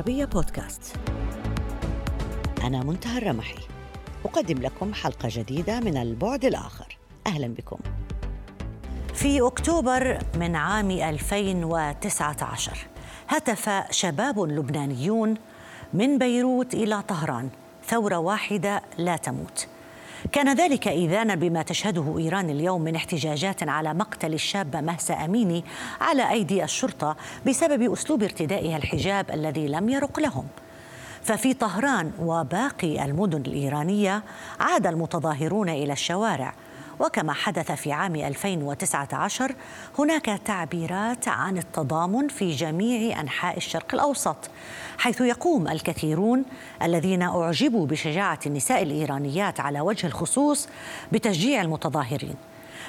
العربية بودكاست. أنا منتهى الرمحي. أقدم لكم حلقة جديدة من البعد الآخر. أهلا بكم. في أكتوبر من عام 2019 هتف شباب لبنانيون من بيروت إلى طهران ثورة واحدة لا تموت. كان ذلك إذانا بما تشهده إيران اليوم من احتجاجات على مقتل الشابة مهسا أميني على أيدي الشرطة بسبب أسلوب ارتدائها الحجاب الذي لم يرق لهم. ففي طهران وباقي المدن الإيرانية عاد المتظاهرون إلى الشوارع وكما حدث في عام 2019 هناك تعبيرات عن التضامن في جميع أنحاء الشرق الأوسط حيث يقوم الكثيرون الذين أعجبوا بشجاعة النساء الإيرانيات على وجه الخصوص بتشجيع المتظاهرين.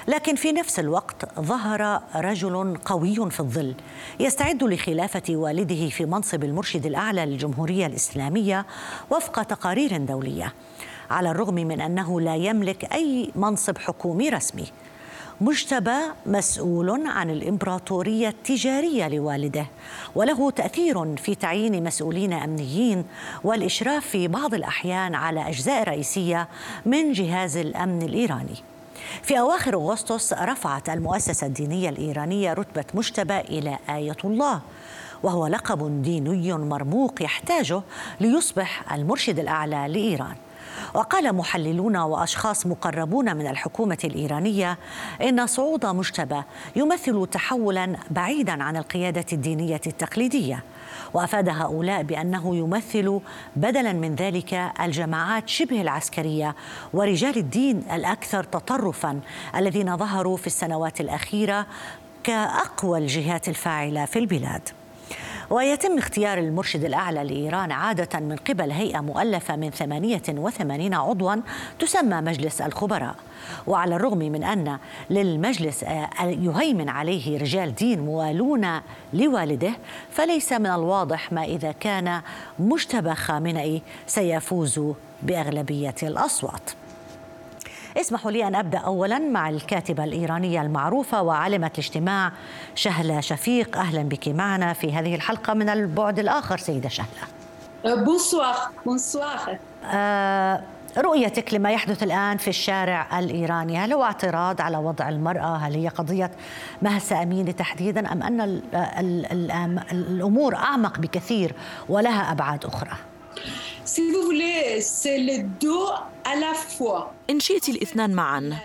لكن في نفس الوقت ظهر رجل قوي في الظل يستعد لخلافة والده في منصب المرشد الأعلى للجمهورية الإسلامية وفق تقارير دولية. على الرغم من أنه لا يملك أي منصب حكومي رسمي. مجتبى مسؤول عن الإمبراطورية التجارية لوالده وله تأثير في تعيين مسؤولين أمنيين والإشراف في بعض الأحيان على أجزاء رئيسية من جهاز الأمن الإيراني. في أواخر أغسطس رفعت المؤسسة الدينية الإيرانية رتبة مجتبى إلى آية الله وهو لقب ديني مرموق يحتاجه ليصبح المرشد الأعلى لإيران. وقال محللون وأشخاص مقربون من الحكومة الإيرانية إن صعود مجتبى يمثل تحولا بعيدا عن القيادة الدينية التقليدية. وأفاد هؤلاء بأنه يمثل بدلا من ذلك الجماعات شبه العسكرية ورجال الدين الأكثر تطرفا الذين ظهروا في السنوات الأخيرة كأقوى الجهات الفاعلة في البلاد. ويتم اختيار المرشد الأعلى لإيران عادة من قبل هيئة مؤلفة من 88 عضوا تسمى مجلس الخبراء. وعلى الرغم من أن للمجلس آه، يهيمن عليه رجال دين موالون لوالده فليس من الواضح ما إذا كان مجتبى خامنئي سيفوز بأغلبية الأصوات. اسمحوا لي أن أبدأ أولا مع الكاتبة الإيرانية المعروفة وعالمة الاجتماع شهلة شفيق. أهلا بك معنا في هذه الحلقة من البعد الآخر سيدة شهلة. Bonsoir Bonsoir. آه رؤيتك لما يحدث الآن في الشارع الإيراني هل هو اعتراض على وضع المرأة؟ هل هي قضية مهسا أمينة تحديدا أم أن الأمور أعمق بكثير ولها أبعاد أخرى؟ Si vous voulez, c'est le deux à la fois. إن شئت الاثنان معا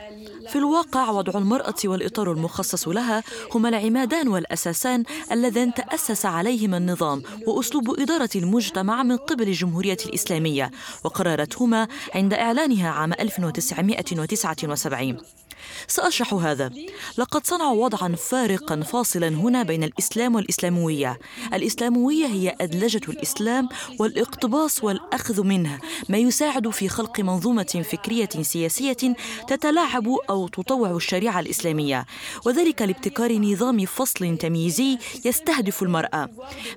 في الواقع وضع المرأة والإطار المخصص لها هما العمادان والأساسان اللذان تأسس عليهما النظام وأسلوب إدارة المجتمع من قبل الجمهورية الإسلامية وقررتهما عند إعلانها عام 1979 سأشرح هذا. لقد صنعوا وضعا فارقا فاصلا هنا بين الإسلام والإسلاموية. الإسلاموية هي أدلجة الإسلام والإقتباس والأخذ منه ما يساعد في خلق منظومة فكرية سياسية تتلاعب أو تطوع الشريعة الإسلامية. وذلك لابتكار نظام فصل تمييزي يستهدف المرأة.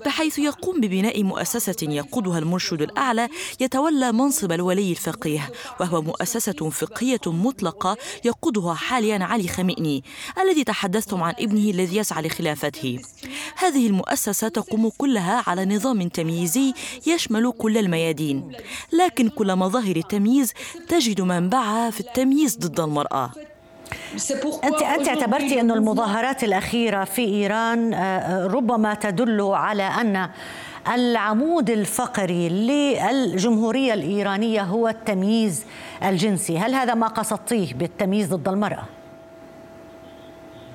بحيث يقوم ببناء مؤسسة يقودها المرشد الأعلى يتولى منصب الولي الفقيه وهو مؤسسة فقهية مطلقة يقودها حاليا علي خمئني الذي تحدثتم عن ابنه الذي يسعى لخلافته. هذه المؤسسة تقوم كلها على نظام تمييزي يشمل كل الميادين. لكن كل مظاهر التمييز تجد منبعها في التمييز ضد المرأة. أنت أنت اعتبرتي أن المظاهرات الأخيرة في إيران آه، ربما تدل على أن العمود الفقري للجمهورية الإيرانية هو التمييز الجنسي هل هذا ما قصدتيه بالتمييز ضد المرأة؟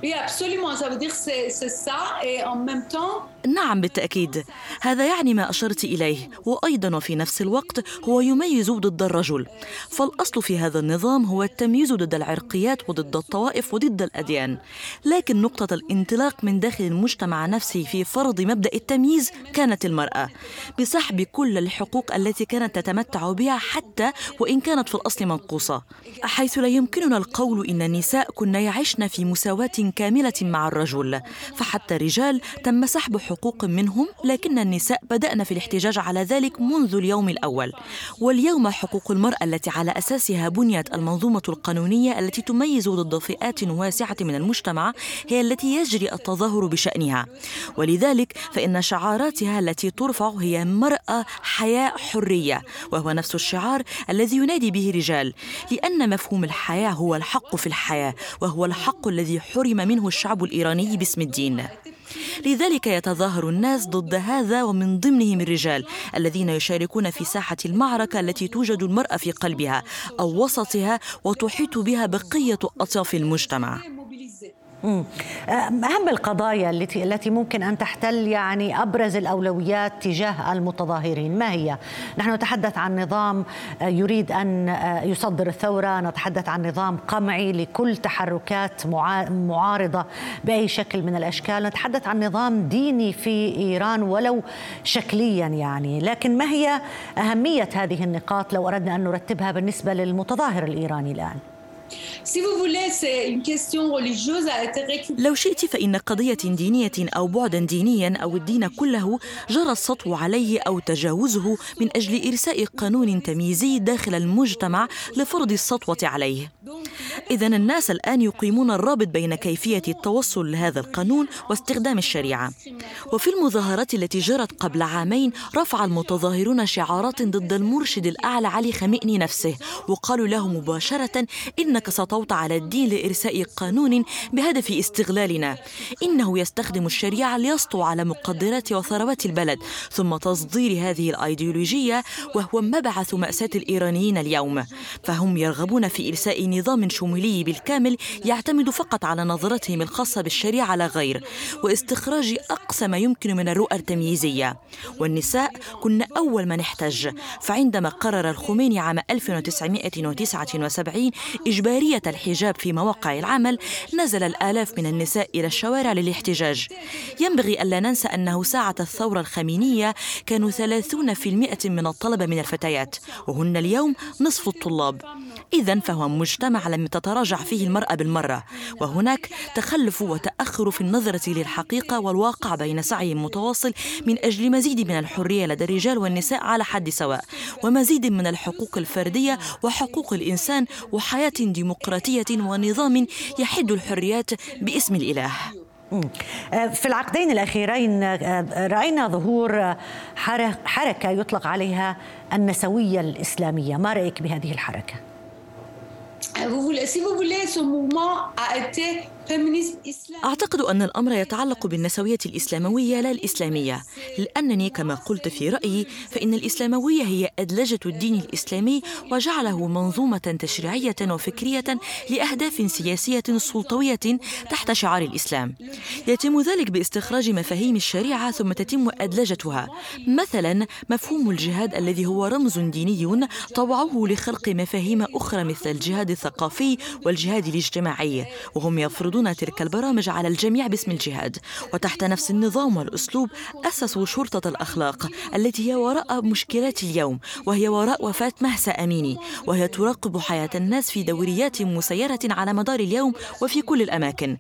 Oui, absolument. Ça veut dire c'est ça et en même temps نعم بالتأكيد. هذا يعني ما أشرت إليه. وأيضا وفي نفس الوقت هو يميز ضد الرجل. فالأصل في هذا النظام هو التمييز ضد العرقيات وضد الطوائف وضد الأديان. لكن نقطة الانطلاق من داخل المجتمع نفسه في فرض مبدأ التمييز كانت المرأة. بسحب كل الحقوق التي كانت تتمتع بها حتى وإن كانت في الأصل منقوصة. حيث لا يمكننا القول إن النساء كن يعشن في مساواة كاملة مع الرجل. فحتى الرجال تم سحب حقوق حقوق منهم لكن النساء بدأن في الاحتجاج على ذلك منذ اليوم الأول. واليوم حقوق المرأة التي على أساسها بنيت المنظومة القانونية التي تميز ضد فئات واسعة من المجتمع هي التي يجري التظاهر بشأنها. ولذلك فإن شعاراتها التي ترفع هي مرأة حياة حرية وهو نفس الشعار الذي ينادي به رجال. لأن مفهوم الحياة هو الحق في الحياة وهو الحق الذي حرم منه الشعب الإيراني باسم الدين. لذلك يتظاهر الناس ضد هذا ومن ضمنهم الرجال الذين يشاركون في ساحة المعركة التي توجد المرأة في قلبها أو وسطها وتحيط بها بقية أطياف المجتمع. أهم القضايا التي التي ممكن أن تحتل يعني أبرز الأولويات تجاه المتظاهرين ما هي؟ نحن نتحدث عن نظام يريد أن يصدر الثورة نتحدث عن نظام قمعي لكل تحركات معارضة بأي شكل من الأشكال نتحدث عن نظام ديني في إيران ولو شكليا يعني لكن ما هي أهمية هذه النقاط لو أردنا أن نرتبها بالنسبة للمتظاهر الإيراني الآن؟ لو شئت فإن قضية دينية أو بعدا دينيا أو الدين كله جرى السطو عليه أو تجاوزه من أجل إرساء قانون تمييزي داخل المجتمع لفرض السطوة عليه. إذا الناس الآن يقيمون الرابط بين كيفية التوصل لهذا القانون واستخدام الشريعة. وفي المظاهرات التي جرت قبل عامين رفع المتظاهرون شعارات ضد المرشد الأعلى علي خمئني نفسه وقالوا له مباشرة إنك سطوت على الدين لإرساء قانون بهدف استغلالنا. إنه يستخدم الشريعة ليسطو على مقدرات وثروات البلد ثم تصدير هذه الأيديولوجية وهو مبعث مأساة الإيرانيين اليوم. فهم يرغبون في إرساء نظام شمولي بالكامل يعتمد فقط على نظرتهم الخاصة بالشريعة لا غير واستخراج أقصى ما يمكن من الرؤى التمييزية. والنساء كن أول من احتج فعندما قرر الخميني عام 1979 إجبارية الحجاب في مواقع العمل نزل الآلاف من النساء إلى الشوارع للاحتجاج. ينبغي ألا ننسى أنه ساعة الثورة الخمينية كانوا 30% من الطلبة من الفتيات وهن اليوم نصف الطلاب. إذا فهو مجتمع لم تتراجع فيه المرأة بالمرة وهناك تخلف وتأخر في النظرة للحقيقة والواقع بين سعي متواصل من أجل مزيد من الحرية لدى الرجال والنساء على حد سواء ومزيد من الحقوق الفردية وحقوق الإنسان وحياة ديمقراطية ونظام يحد الحريات باسم الإله. في العقدين الأخيرين رأينا ظهور حركة يطلق عليها النسوية الإسلامية. ما رأيك بهذه الحركة؟ Si vous voulez, ce mouvement a été أعتقد أن الأمر يتعلق بالنسوية الإسلاموية لا الإسلامية. لأنني كما قلت في رأيي فإن الإسلاموية هي أدلجة الدين الإسلامي وجعله منظومة تشريعية وفكرية لأهداف سياسية سلطوية تحت شعار الإسلام. يتم ذلك باستخراج مفاهيم الشريعة ثم تتم أدلجتها. مثلا مفهوم الجهاد الذي هو رمز ديني طوعوه لخلق مفاهيم أخرى مثل الجهاد الثقافي والجهاد الاجتماعي وهم يفرضون يفرضون تلك البرامج على الجميع باسم الجهاد. وتحت نفس النظام والأسلوب أسسوا شرطة الأخلاق التي هي وراء مشكلات اليوم وهي وراء وفاة مهسا أميني وهي تراقب حياة الناس في دوريات مسيرة على مدار اليوم وفي كل الأماكن.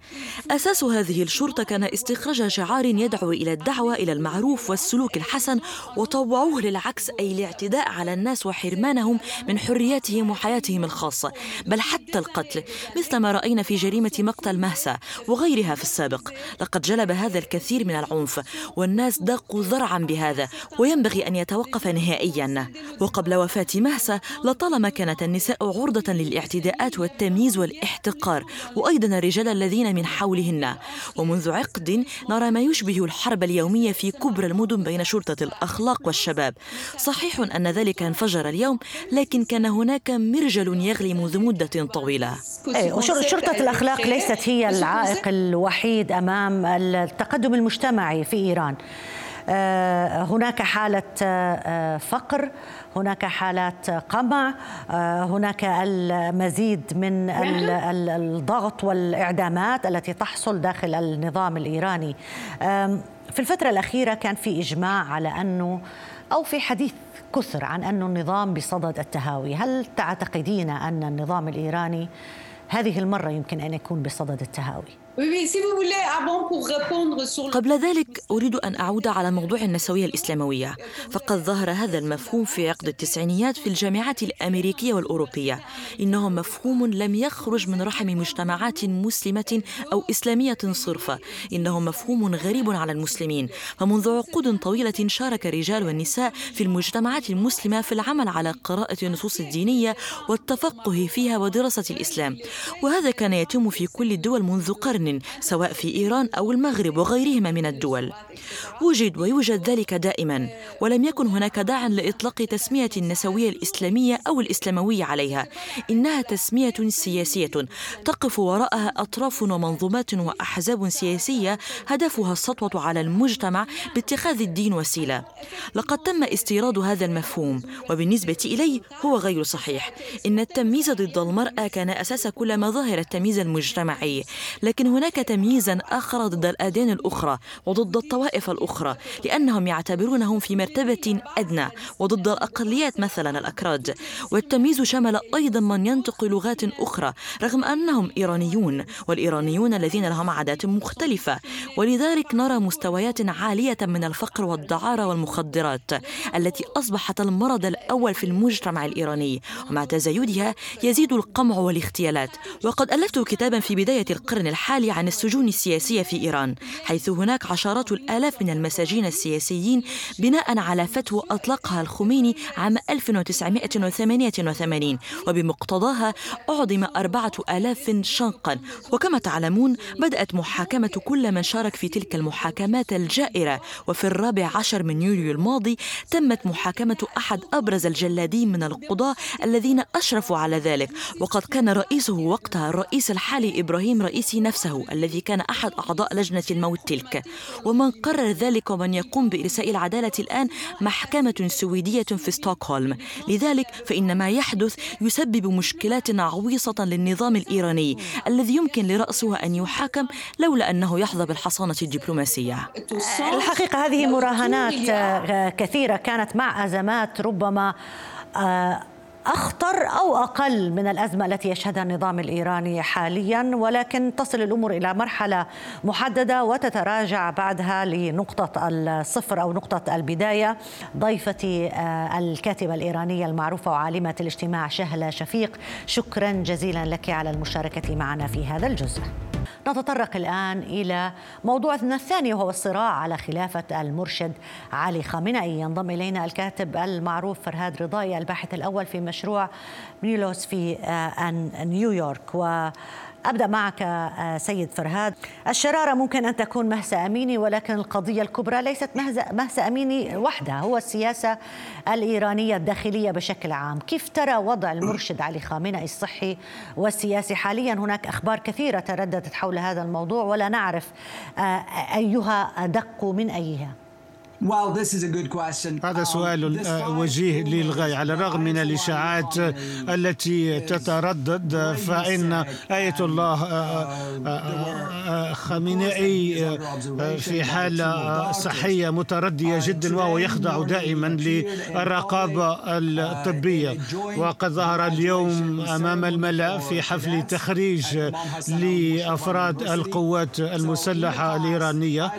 أساس هذه الشرطة كان استخراج شعار يدعو إلى الدعوة إلى المعروف والسلوك الحسن وطوعوه للعكس أي الاعتداء على الناس وحرمانهم من حرياتهم وحياتهم الخاصة. بل حتى القتل مثل ما رأينا في جريمة مقتل مهسا وغيرها في السابق. لقد جلب هذا الكثير من العنف والناس ضاقوا ذرعا بهذا وينبغي أن يتوقف نهائيا. وقبل وفاة مهسا لطالما كانت النساء عرضة للاعتداءات والتمييز والاحتقار وأيضا الرجال الذين من حولهن. ومنذ عقد نرى ما يشبه الحرب اليومية في كبرى المدن بين شرطة الأخلاق والشباب. صحيح أن ذلك انفجر اليوم لكن كان هناك مرجل يغلي منذ مدة طويلة. أي شرطة الأخلاق ليست هي العائق الوحيد أمام التقدم المجتمعي في إيران. آه، هناك حالة آه، فقر هناك حالات قمع آه، هناك المزيد من الضغط والإعدامات التي تحصل داخل النظام الإيراني. في الفترة الأخيرة كان في إجماع على أنه أو في حديث كثر عن أن النظام بصدد التهاوي. هل تعتقدين أن النظام الإيراني هذه المرة يمكن أن يكون بصدد التهاوي. قبل ذلك أريد أن أعود على موضوع النسوية الإسلاموية. فقد ظهر هذا المفهوم في عقد التسعينيات في الجامعات الأمريكية والأوروبية. إنه مفهوم لم يخرج من رحم مجتمعات مسلمة أو إسلامية صرفة. إنه مفهوم غريب على المسلمين. فمنذ عقود طويلة شارك الرجال والنساء في المجتمعات المسلمة في العمل على قراءة النصوص الدينية والتفقه فيها ودراسة الإسلام. وهذا كان يتم في كل الدول منذ قرن قرن سواء في إيران أو المغرب وغيرهما من الدول. وجد ويوجد ذلك دائما ولم يكن هناك داع لإطلاق تسمية النسوية الإسلامية أو الإسلاموية عليها. إنها تسمية سياسية تقف وراءها أطراف ومنظومات وأحزاب سياسية هدفها السطوة على المجتمع باتخاذ الدين وسيلة. لقد تم استيراد هذا المفهوم وبالنسبة إلي هو غير صحيح. إن التمييز ضد المرأة كان أساس كل مظاهر التمييز المجتمعي. لكن هناك تمييزا آخر ضد الأديان الأخرى وضد الطوائف الأخرى لأنهم يعتبرونهم في مرتبة أدنى وضد الأقليات مثلا الأكراد والتمييز شمل أيضا من ينطق لغات أخرى رغم أنهم إيرانيون والإيرانيون الذين لهم عادات مختلفة. ولذلك نرى مستويات عالية من الفقر والدعارة والمخدرات التي أصبحت المرض الأول في المجتمع الإيراني. ومع تزايدها يزيد القمع والاغتيالات وقد ألفت كتابا في بداية القرن الحالي الحالي عن السجون السياسية في إيران حيث هناك عشرات الآلاف من المساجين السياسيين بناء على فتوى أطلقها الخميني عام 1988 وبمقتضاها أعظم أربعة آلاف شنقا. وكما تعلمون بدأت محاكمة كل من شارك في تلك المحاكمات الجائرة. وفي الرابع عشر من يوليو الماضي تمت محاكمة أحد أبرز الجلادين من القضاة الذين أشرفوا على ذلك. وقد كان رئيسه وقتها الرئيس الحالي إبراهيم رئيسي نفسه. الذي كان أحد أعضاء لجنة الموت تلك. ومن قرر ذلك ومن يقوم بإرساء العدالة الآن محكمة سويدية في ستوكهولم. لذلك فإن ما يحدث يسبب مشكلات عويصة للنظام الإيراني الذي يمكن لرأسه أن يحاكم لولا أنه يحظى بالحصانة الدبلوماسية. الحقيقة هذه مراهنات كثيرة كانت مع أزمات ربما آه، أخطر أو أقل من الأزمة التي يشهدها النظام الإيراني حاليا ولكن تصل الأمور إلى مرحلة محددة وتتراجع بعدها لنقطة الصفر أو نقطة البداية. ضيفتي آه، الكاتبة الإيرانية المعروفة وعالمة الاجتماع شهله شفيق شكرا جزيلا لك على المشاركة معنا في هذا الجزء. نتطرق الآن إلى موضوعنا الثاني وهو الصراع على خلافة المرشد علي خامنئي. ينضم إلينا الكاتب المعروف فرهاد رضاي الباحث الأول في مشروع ميلوس في آه، نيويورك. و أبدأ معك آه، سيد فرهاد. الشرارة ممكن أن تكون مهسة أميني ولكن القضية الكبرى ليست مهسة أميني وحدها هو السياسة الإيرانية الداخلية بشكل عام. كيف ترى وضع المرشد علي خامنئي الصحي والسياسي حاليا؟ هناك أخبار كثيرة ترددت حول هذا الموضوع ولا نعرف آه، أيها أدق من أيها؟ هذا um, سؤال آه، وجيه للغاية. على الرغم من الإشاعات التي تتردد فإن آية الله آه، آه، خامنئي في حالة صحية متردية جدا وهو يخضع دائما للرقابة الطبية. وقد ظهر اليوم أمام الملأ في حفل تخريج لأفراد القوات المسلحة الإيرانية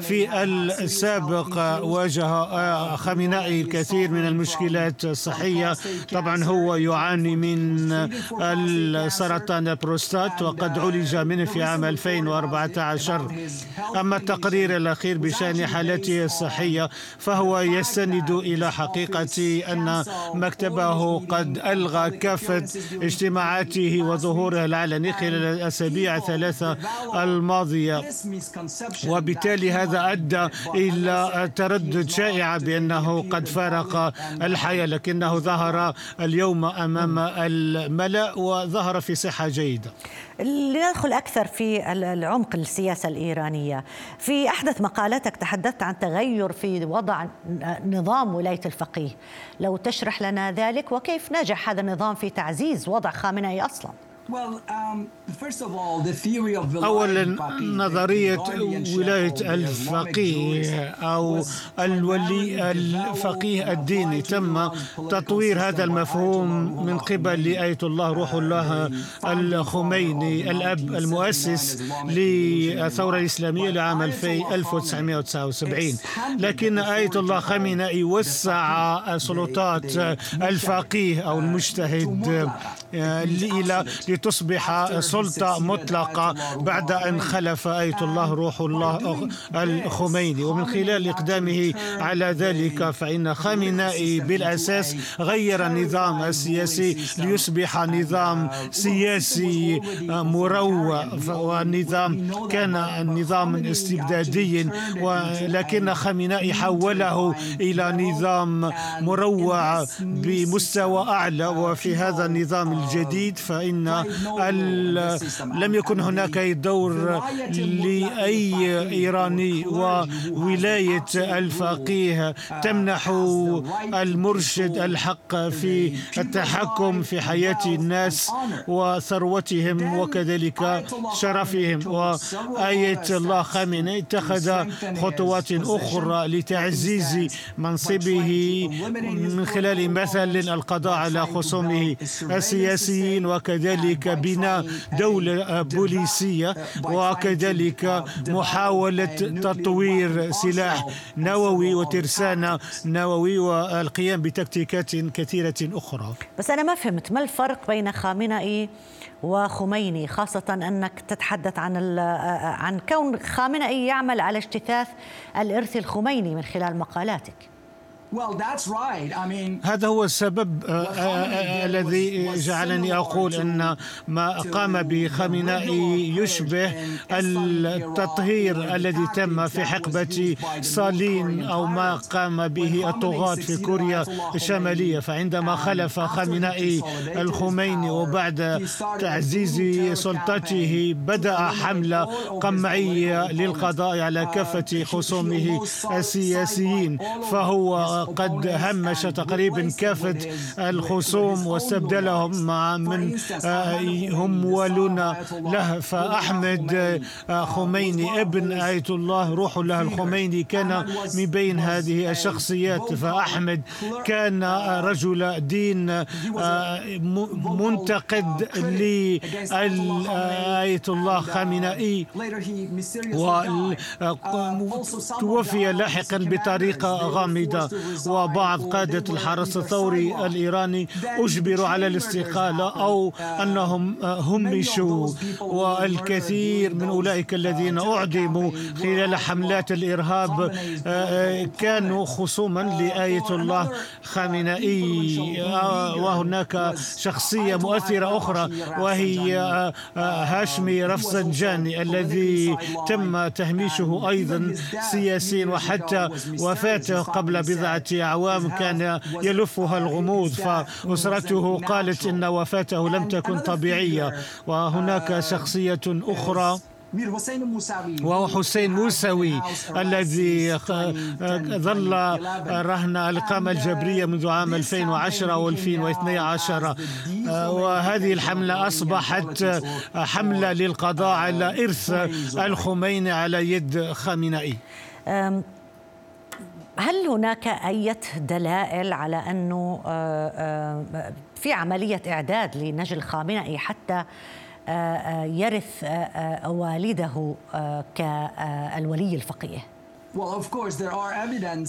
في السابق. واجه آه، خامنائي الكثير من المشكلات الصحية. طبعا هو يعاني من السرطان البروستات وقد عولج منه في عام 2014 أما التقرير الأخير بشأن حالته الصحية فهو يستند إلى حقيقة أن مكتبه قد ألغى كافة اجتماعاته وظهوره العلني خلال الأسابيع الثلاثة الماضية. وبالتالي هذا أدى إلى تردد شائعة بأنه قد فارق الحياة لكنه ظهر اليوم أمام الملأ وظهر في صحة جيدة. لندخل أكثر في العمق السياسة الإيرانية. في أحدث مقالاتك تحدثت عن تغير في وضع نظام ولاية الفقيه. لو تشرح لنا ذلك وكيف نجح هذا النظام في تعزيز وضع خامنئي أصلاً؟ أولا نظرية ولاية الفقيه أو الولي الفقيه الديني. تم تطوير هذا المفهوم من قبل لآية الله روح الله الخميني الأب المؤسس للثورة الإسلامية لعام 1979 لكن آية الله خامنئي وسع سلطات الفقيه أو المجتهد. إلى لتصبح سلطة مطلقة بعد أن خلف آية الله روح الله الخميني. ومن خلال إقدامه على ذلك فإن خامنائي بالأساس غير النظام السياسي ليصبح نظام سياسي مروع. والنظام كان نظام استبدادي ولكن خامنائي حوله إلى نظام مروع بمستوى أعلى. وفي هذا النظام الجديد فإن لم يكن هناك دور لأي إيراني وولاية الفقيه تمنح المرشد الحق في التحكم في حياة الناس وثروتهم وكذلك شرفهم وآية الله خامنئي اتخذ خطوات أخرى لتعزيز منصبه من خلال مثل القضاء على خصومه السياسيين وكذلك بناء دولة بوليسية وكذلك محاولة تطوير سلاح نووي وترسانة نووي والقيام بتكتيكات كثيرة أخرى. بس أنا ما فهمت ما الفرق بين خامنئي وخميني؟ خاصة أنك تتحدث عن عن كون خامنئي يعمل على اجتثاث الإرث الخميني من خلال مقالاتك. هذا هو السبب آه، آه، آه، الذي جعلني أقول أن ما قام بخامنائي يشبه التطهير الذي تم في حقبة صالين أو ما قام به الطغاة في كوريا الشمالية. فعندما خلف خامنائي الخميني وبعد تعزيز سلطته بدأ حملة قمعية للقضاء على كافة خصومه السياسيين. فهو قد همش تقريبا كافة الخصوم واستبدلهم مع من آه، هم موالون له. فأحمد آه، خميني ابن آية الله روح الله الخميني كان من بين هذه الشخصيات. فأحمد كان رجل دين آه، منتقد لآية الله خامنئي وتوفي لاحقا بطريقة غامضة. وبعض قادة الحرس الثوري الإيراني أجبروا على الاستقالة أو أنهم همشوا. والكثير من أولئك الذين أعدموا خلال حملات الإرهاب كانوا خصوما لآية الله خامنئي. وهناك شخصية مؤثرة أخرى وهي هاشمي رفسنجاني الذي تم تهميشه أيضا سياسيا وحتى وفاته قبل أعوام كان يلفها الغموض فأسرته قالت إن وفاته لم تكن طبيعية. وهناك شخصية أخرى. وهو حسين موسوي الذي ظل رهن الإقامة الجبرية منذ عام 2010 و 2012 وهذه الحملة أصبحت حملة للقضاء على إرث الخميني على يد خامنئي هل هناك أي دلائل على أنه آه، آه، في عملية إعداد لنجل خامنئي حتى آه، يرث والده كالولي الفقيه؟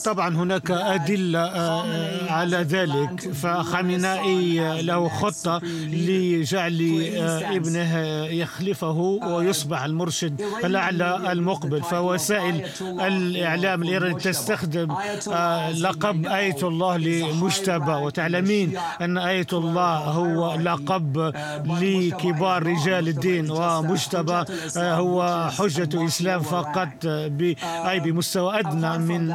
طبعا هناك أدلة آه، على ذلك. فخامنائي له خطة لجعل آه، ابنه يخلفه ويصبح المرشد الأعلى المقبل. فوسائل الإعلام الإيراني تستخدم آه، لقب آية الله لمجتبى وتعلمين أن آية الله هو لقب لكبار رجال الدين ومجتبى هو حجة إسلام فقط أي بمستوى مستوى أدنى من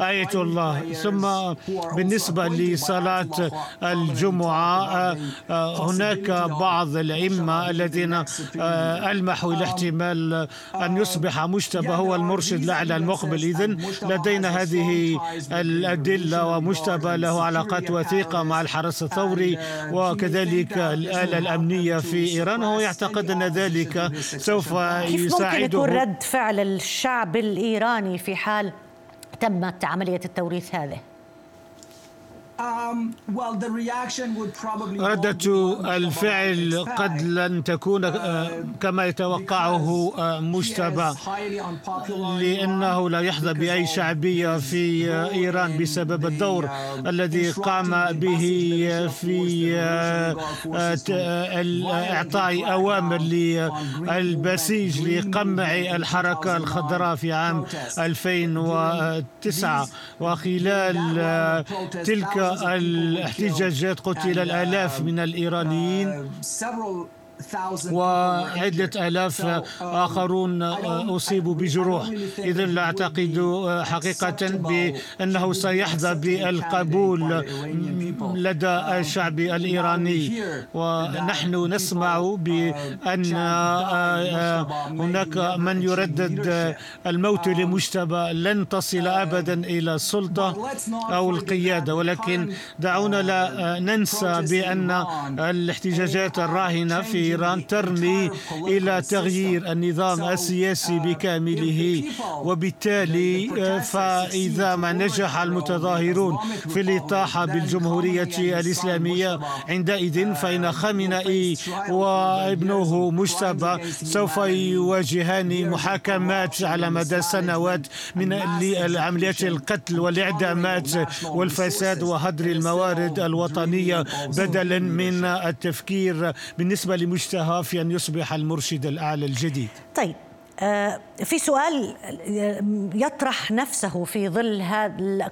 آية الله. ثم بالنسبة لصلاة الجمعة هناك بعض الأئمة الذين ألمحوا إلى احتمال أن يصبح مجتبى هو المرشد الأعلى المقبل. إذن لدينا هذه الأدلة ومجتبى له علاقات وثيقة مع الحرس الثوري. وكذلك الآلة الأمنية في إيران؟ هو يعتقد أن ذلك سوف يساعده ممكن يكون رد فعل الشعب الإيراني في حال تمت عملية التوريث هذه. ردة الفعل قد لن تكون آه، كما يتوقعه آه، مجتبى. لأنه لا يحظى بأي شعبية في آه، إيران بسبب الدور الذي قام به في إعطاء أوامر للبسيج لقمع الحركة الخضراء في عام 2009 وخلال تلك الأحتجاجات قتل الآلاف من الإيرانيين. وعدة آلاف آخرون أصيبوا بجروح. إذا لا أعتقد حقيقة بأنه سيحظى بالقبول لدى الشعب الإيراني. ونحن نسمع بأن هناك من يردد الموت لمجتبى لن تصل أبدا إلى السلطة أو القيادة. ولكن دعونا لا ننسى بأن الاحتجاجات الراهنة في إيران ترمي إلى تغيير النظام السياسي بكامله. وبالتالي فإذا ما نجح المتظاهرون في الإطاحة بالجمهورية الإسلامية عندئذ فإن خامنئي وابنه مجتبى سوف يواجهان محاكمات على مدى سنوات من عمليات القتل والإعدامات والفساد وهدر الموارد الوطنية بدلا من التفكير بالنسبة لمجتبى مشتهى في أن يصبح المرشد الأعلى الجديد. طيب آه، في سؤال يطرح نفسه في ظل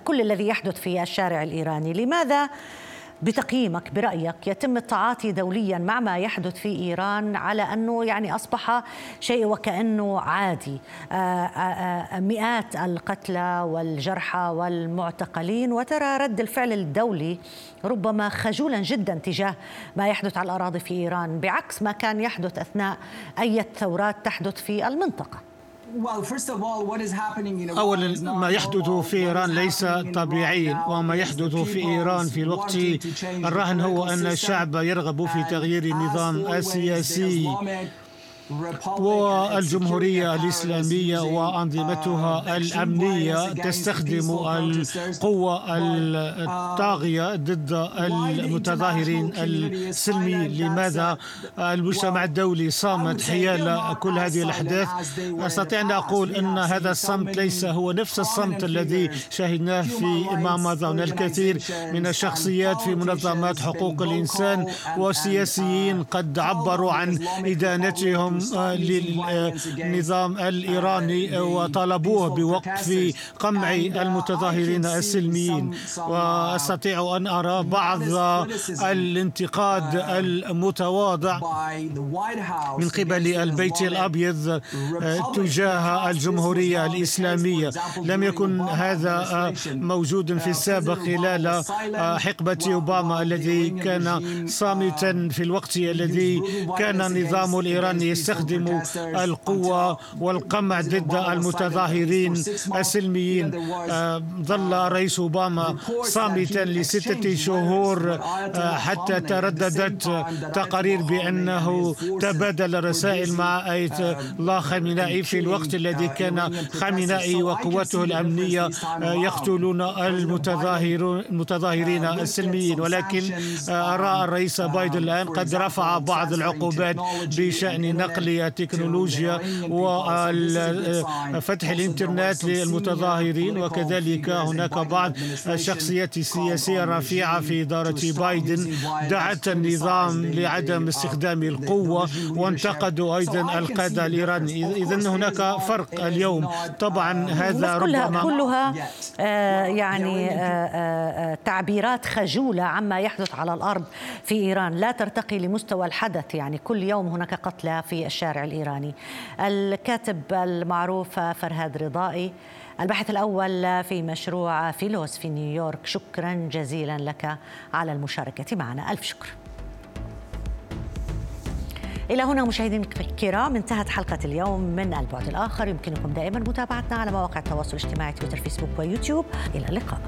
كل الذي يحدث في الشارع الإيراني. لماذا بتقييمك برأيك يتم التعاطي دوليا مع ما يحدث في إيران على أنه يعني أصبح شيء وكأنه عادي. آه، آه، آه، مئات القتلى والجرحى والمعتقلين وترى رد الفعل الدولي ربما خجولا جدا تجاه ما يحدث على الأراضي في إيران بعكس ما كان يحدث أثناء أي ثورات تحدث في المنطقة. أولا ما يحدث في إيران ليس طبيعيا وما يحدث في إيران في الوقت الراهن هو أن الشعب يرغب في تغيير النظام السياسي. والجمهورية الإسلامية وأنظمتها الأمنية تستخدم القوة الطاغية ضد المتظاهرين السلمي. لماذا؟ المجتمع الدولي صامت حيال كل هذه الأحداث. أستطيع أن أقول أن هذا الصمت ليس هو نفس الصمت الذي شاهدناه في ما مضى الكثير من الشخصيات في منظمات حقوق الإنسان وسياسيين قد عبروا عن إدانتهم للنظام الإيراني وطالبوه بوقف قمع المتظاهرين السلميين. وأستطيع أن أرى بعض الانتقاد المتواضع من قبل البيت الأبيض تجاه الجمهورية الإسلامية. لم يكن هذا موجود في السابق خلال حقبة أوباما الذي كان صامتا في الوقت الذي كان النظام الإيراني يستخدم القوة والقمع ضد المتظاهرين السلميين. آه، ظل رئيس أوباما صامتا لستة شهور آه، حتى ترددت تقارير بأنه تبادل رسائل مع آية الله خامنائي في الوقت الذي كان خامنائي وقوته الأمنية آه، يقتلون المتظاهرين السلميين. ولكن أرى الرئيس بايدن الآن قد رفع بعض العقوبات بشأن نقل نقل التكنولوجيا وفتح الإنترنت للمتظاهرين وكذلك هناك بعض الشخصيات السياسية الرفيعة في إدارة بايدن دعت النظام لعدم استخدام القوة وانتقدوا أيضا القادة الإيراني إذا هناك فرق اليوم. طبعا هذا ربما كلها آه يعني آه آه تعبيرات خجولة عما يحدث على الأرض في إيران. لا ترتقي لمستوى الحدث. يعني كل يوم هناك قتلى في الشارع الإيراني. الكاتب المعروف فرهاد رضائي الباحث الأول في مشروع فيلوس في نيويورك. شكرا جزيلا لك على المشاركة معنا. ألف شكر. إلى هنا مشاهدينا الكرام انتهت حلقة اليوم من البعد الآخر. يمكنكم دائما متابعتنا على مواقع التواصل الاجتماعي تويتر فيسبوك ويوتيوب. إلى اللقاء.